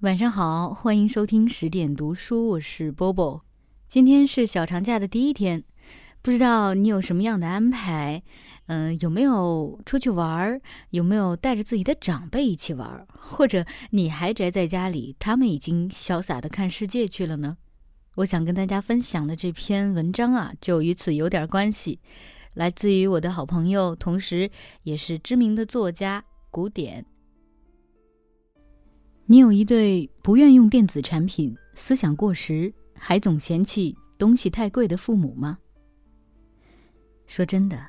晚上好，欢迎收听十点读书，我是波波。今天是小长假的第一天，不知道你有什么样的安排？嗯，有没有出去玩儿？有没有带着自己的长辈一起玩儿？或者你还宅在家里，他们已经潇洒的看世界去了呢？我想跟大家分享的这篇文章啊，就与此有点关系，来自于我的好朋友，同时也是知名的作家古典。你有一对不愿用电子产品、思想过时，还总嫌弃东西太贵的父母吗？说真的，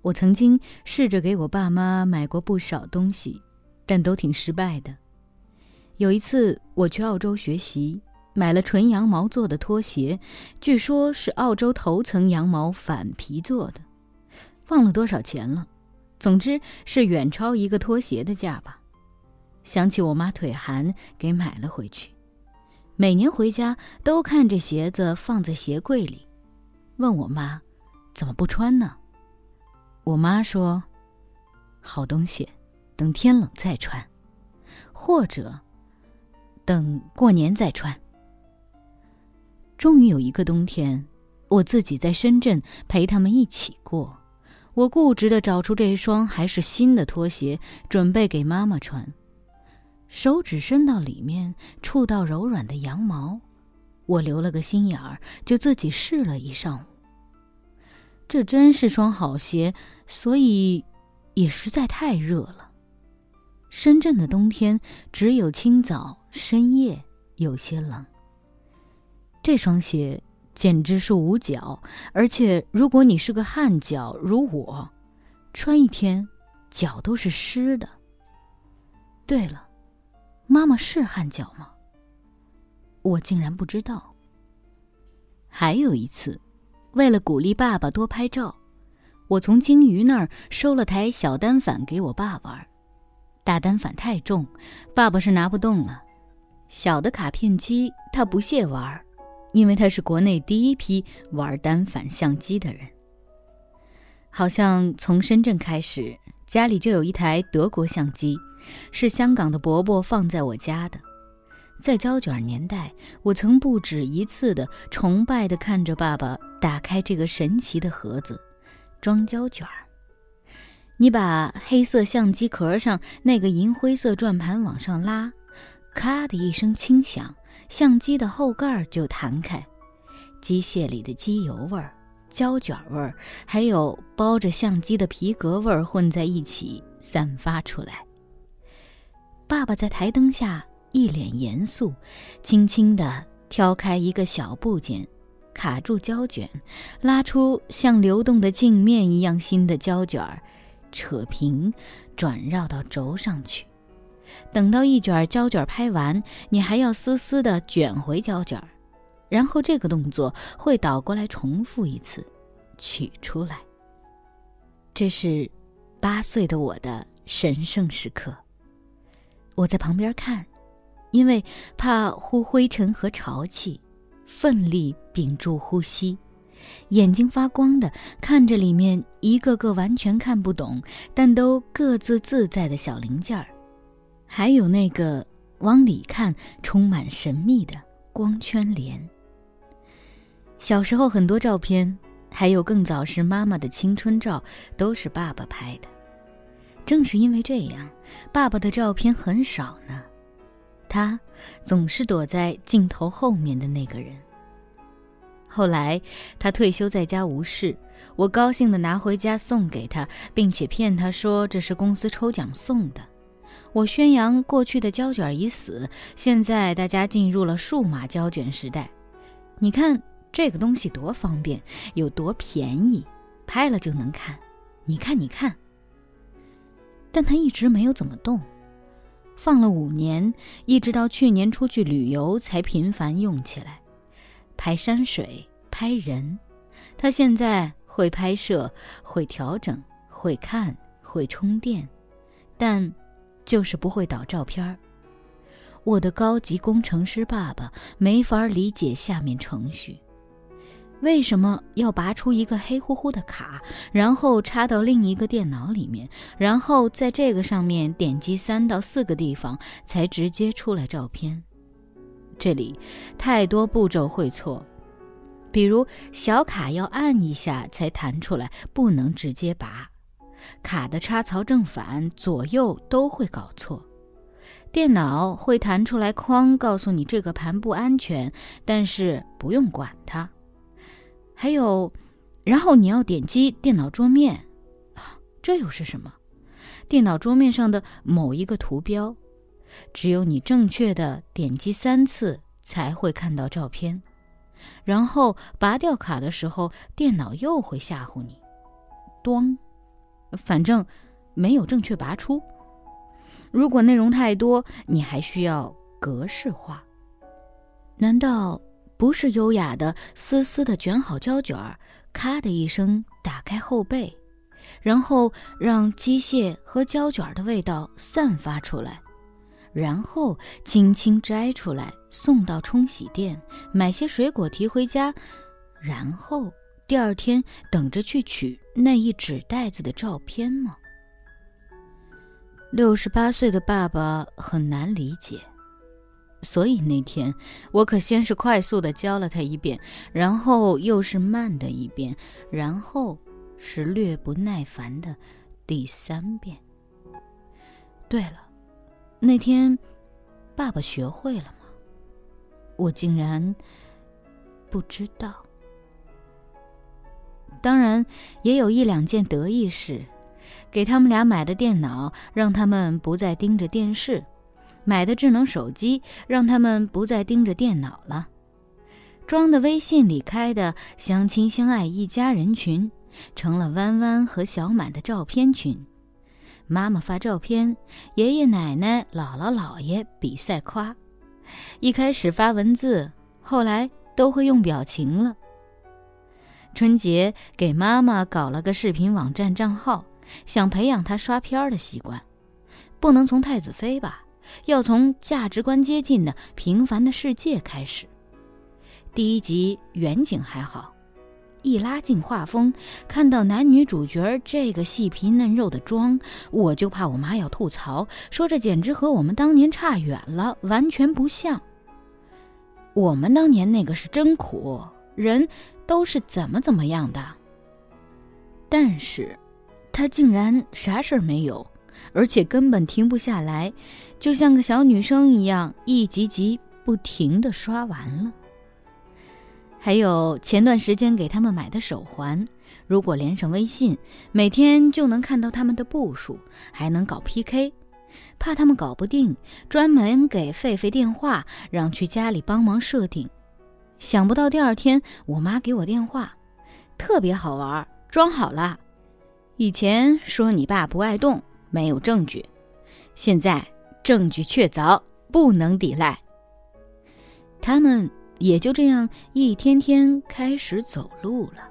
我曾经试着给我爸妈买过不少东西，但都挺失败的。有一次我去澳洲学习，买了纯羊毛做的拖鞋，据说是澳洲头层羊毛反皮做的，忘了多少钱了，总之是远超一个拖鞋的价吧。想起我妈腿寒，给买了回去。每年回家都看这鞋子放在鞋柜里，问我妈怎么不穿呢？我妈说：“好东西，等天冷再穿，或者等过年再穿。”终于有一个冬天，我自己在深圳陪他们一起过，我固执的找出这一双还是新的拖鞋，准备给妈妈穿。手指伸到里面，触到柔软的羊毛，我留了个心眼儿，就自己试了一上午。这真是双好鞋，所以也实在太热了。深圳的冬天只有清早、深夜有些冷。这双鞋简直是捂脚，而且如果你是个汗脚，如我，穿一天脚都是湿的。对了。妈妈是汗脚吗？我竟然不知道。还有一次，为了鼓励爸爸多拍照，我从鲸鱼那儿收了台小单反给我爸玩。大单反太重，爸爸是拿不动了。小的卡片机他不屑玩，因为他是国内第一批玩单反相机的人。好像从深圳开始，家里就有一台德国相机。是香港的伯伯放在我家的，在胶卷年代，我曾不止一次的崇拜的看着爸爸打开这个神奇的盒子，装胶卷儿。你把黑色相机壳上那个银灰色转盘往上拉，咔的一声轻响，相机的后盖就弹开，机械里的机油味儿、胶卷味儿，还有包着相机的皮革味儿混在一起散发出来。爸爸在台灯下一脸严肃，轻轻地挑开一个小部件，卡住胶卷，拉出像流动的镜面一样新的胶卷儿，扯平，转绕到轴上去。等到一卷胶卷拍完，你还要丝丝地卷回胶卷儿，然后这个动作会倒过来重复一次，取出来。这是八岁的我的神圣时刻。我在旁边看，因为怕呼灰尘和潮气，奋力屏住呼吸，眼睛发光的看着里面一个个完全看不懂，但都各自自在的小零件儿，还有那个往里看充满神秘的光圈帘。小时候很多照片，还有更早时妈妈的青春照，都是爸爸拍的。正是因为这样，爸爸的照片很少呢。他总是躲在镜头后面的那个人。后来他退休在家无事，我高兴地拿回家送给他，并且骗他说这是公司抽奖送的。我宣扬过去的胶卷已死，现在大家进入了数码胶卷时代。你看这个东西多方便，有多便宜，拍了就能看。你看，你看。但他一直没有怎么动，放了五年，一直到去年出去旅游才频繁用起来，拍山水、拍人。他现在会拍摄、会调整、会看、会充电，但就是不会导照片儿。我的高级工程师爸爸没法理解下面程序。为什么要拔出一个黑乎乎的卡，然后插到另一个电脑里面，然后在这个上面点击三到四个地方才直接出来照片？这里太多步骤会错，比如小卡要按一下才弹出来，不能直接拔；卡的插槽正反、左右都会搞错。电脑会弹出来框，告诉你这个盘不安全，但是不用管它。还有，然后你要点击电脑桌面，啊，这又是什么？电脑桌面上的某一个图标，只有你正确的点击三次才会看到照片。然后拔掉卡的时候，电脑又会吓唬你，咣，反正没有正确拔出。如果内容太多，你还需要格式化。难道？不是优雅的丝丝的卷好胶卷儿，咔的一声打开后背，然后让机械和胶卷的味道散发出来，然后轻轻摘出来送到冲洗店，买些水果提回家，然后第二天等着去取那一纸袋子的照片吗？六十八岁的爸爸很难理解。所以那天，我可先是快速的教了他一遍，然后又是慢的一遍，然后是略不耐烦的第三遍。对了，那天爸爸学会了吗？我竟然不知道。当然，也有一两件得意事，给他们俩买的电脑，让他们不再盯着电视。买的智能手机让他们不再盯着电脑了，装的微信里开的相亲相爱一家人群，成了弯弯和小满的照片群。妈妈发照片，爷爷奶奶、姥姥姥爷比赛夸。一开始发文字，后来都会用表情了。春节给妈妈搞了个视频网站账号，想培养她刷片儿的习惯，不能从太子妃吧。要从价值观接近的平凡的世界开始。第一集远景还好，一拉近画风，看到男女主角这个细皮嫩肉的妆，我就怕我妈要吐槽，说这简直和我们当年差远了，完全不像。我们当年那个是真苦，人都是怎么怎么样的。但是，他竟然啥事儿没有。而且根本停不下来，就像个小女生一样，一集集不停的刷完了。还有前段时间给他们买的手环，如果连上微信，每天就能看到他们的步数，还能搞 PK。怕他们搞不定，专门给狒狒电话，让去家里帮忙设定。想不到第二天我妈给我电话，特别好玩，装好了。以前说你爸不爱动。没有证据，现在证据确凿，不能抵赖。他们也就这样一天天开始走路了。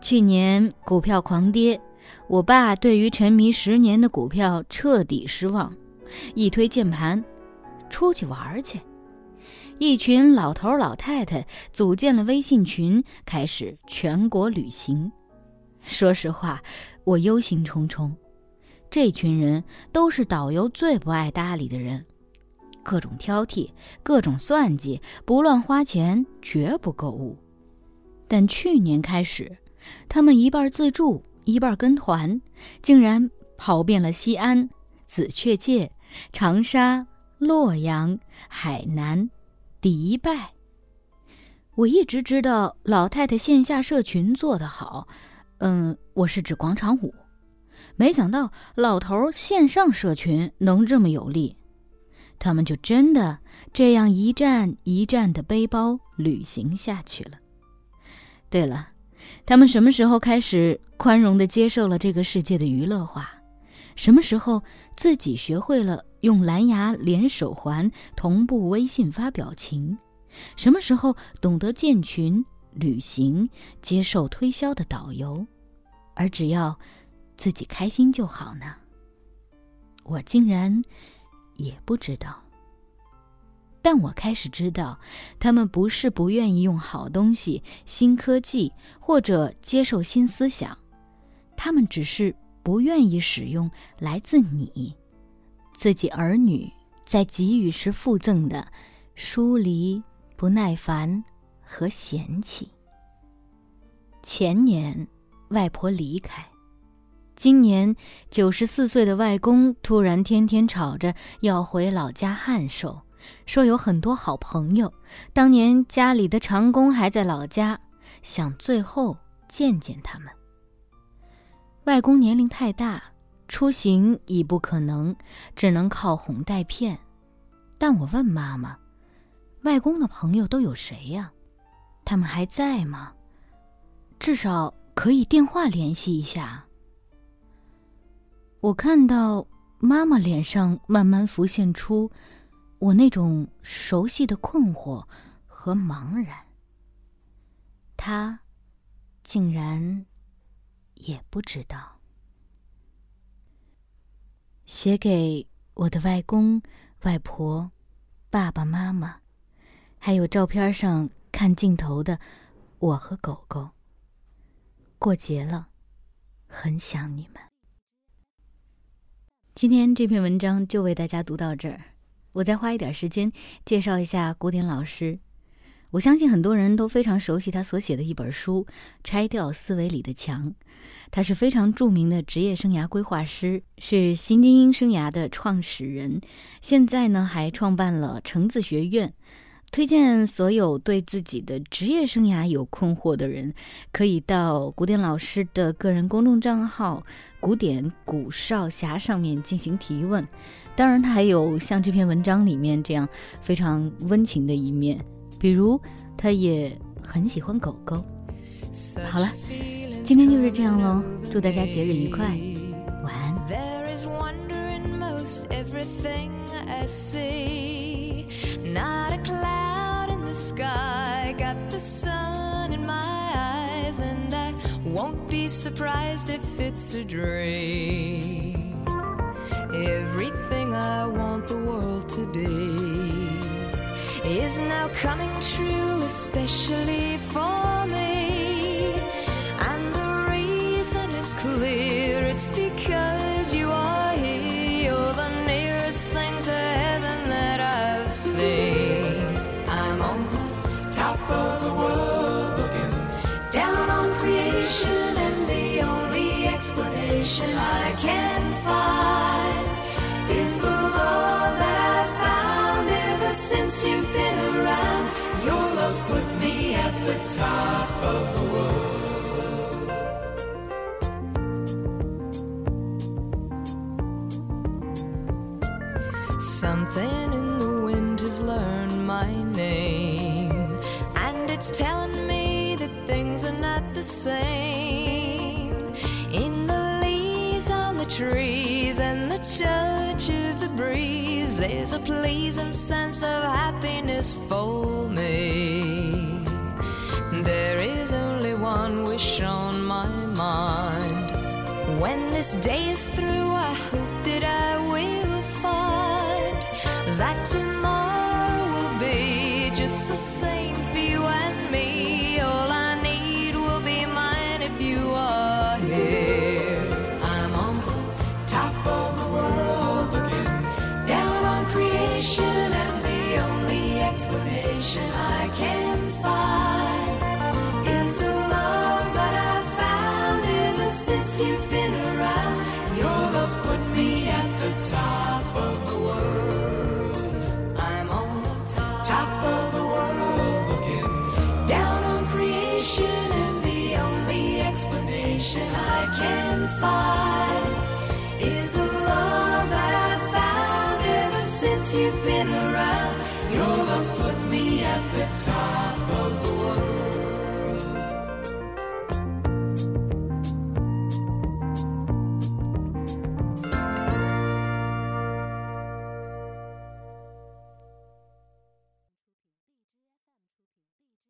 去年股票狂跌，我爸对于沉迷十年的股票彻底失望，一推键盘，出去玩去。一群老头老太太组建了微信群，开始全国旅行。说实话。我忧心忡忡，这群人都是导游最不爱搭理的人，各种挑剔，各种算计，不乱花钱，绝不购物。但去年开始，他们一半自助，一半跟团，竟然跑遍了西安、紫雀界、长沙、洛阳、海南、迪拜。我一直知道老太太线下社群做得好。嗯，我是指广场舞，没想到老头线上社群能这么有力，他们就真的这样一站一站的背包旅行下去了。对了，他们什么时候开始宽容的接受了这个世界的娱乐化？什么时候自己学会了用蓝牙连手环同步微信发表情？什么时候懂得建群？旅行接受推销的导游，而只要自己开心就好呢。我竟然也不知道。但我开始知道，他们不是不愿意用好东西、新科技或者接受新思想，他们只是不愿意使用来自你自己儿女在给予时附赠的疏离、不耐烦和嫌弃。前年，外婆离开。今年九十四岁的外公突然天天吵着要回老家汉寿，说有很多好朋友，当年家里的长工还在老家，想最后见见他们。外公年龄太大，出行已不可能，只能靠哄带骗。但我问妈妈：“外公的朋友都有谁呀？他们还在吗？至少可以电话联系一下。”我看到妈妈脸上慢慢浮现出我那种熟悉的困惑和茫然。她竟然也不知道。写给我的外公、外婆、爸爸妈妈，还有照片上看镜头的我和狗狗。过节了，很想你们。今天这篇文章就为大家读到这儿，我再花一点时间介绍一下古典老师。我相信很多人都非常熟悉他所写的一本书《拆掉思维里的墙》，他是非常著名的职业生涯规划师，是新精英生涯的创始人，现在呢还创办了橙子学院。推荐所有对自己的职业生涯有困惑的人，可以到古典老师的个人公众账号“古典古少侠”上面进行提问。当然，他还有像这篇文章里面这样非常温情的一面，比如他也很喜欢狗狗。好了，今天就是这样喽，祝大家节日愉快，晚安。The sky, got the sun in my eyes, and I won't be surprised if it's a dream. Everything I want the world to be is now coming true, especially for me. And the reason is clear it's because you are here. You're the nearest thing to heaven that I've seen top of the world something in the wind has learned my name. And it's telling me that things are not the same. In the leaves on the trees and the touch of the breeze, there's a pleasing sense of happiness for me. There is only one wish on my mind. When this day is through, I hope that I will find that tomorrow will be just the same salvation I can find is the love that I've found ever since you've been around. Your love's put me at the top.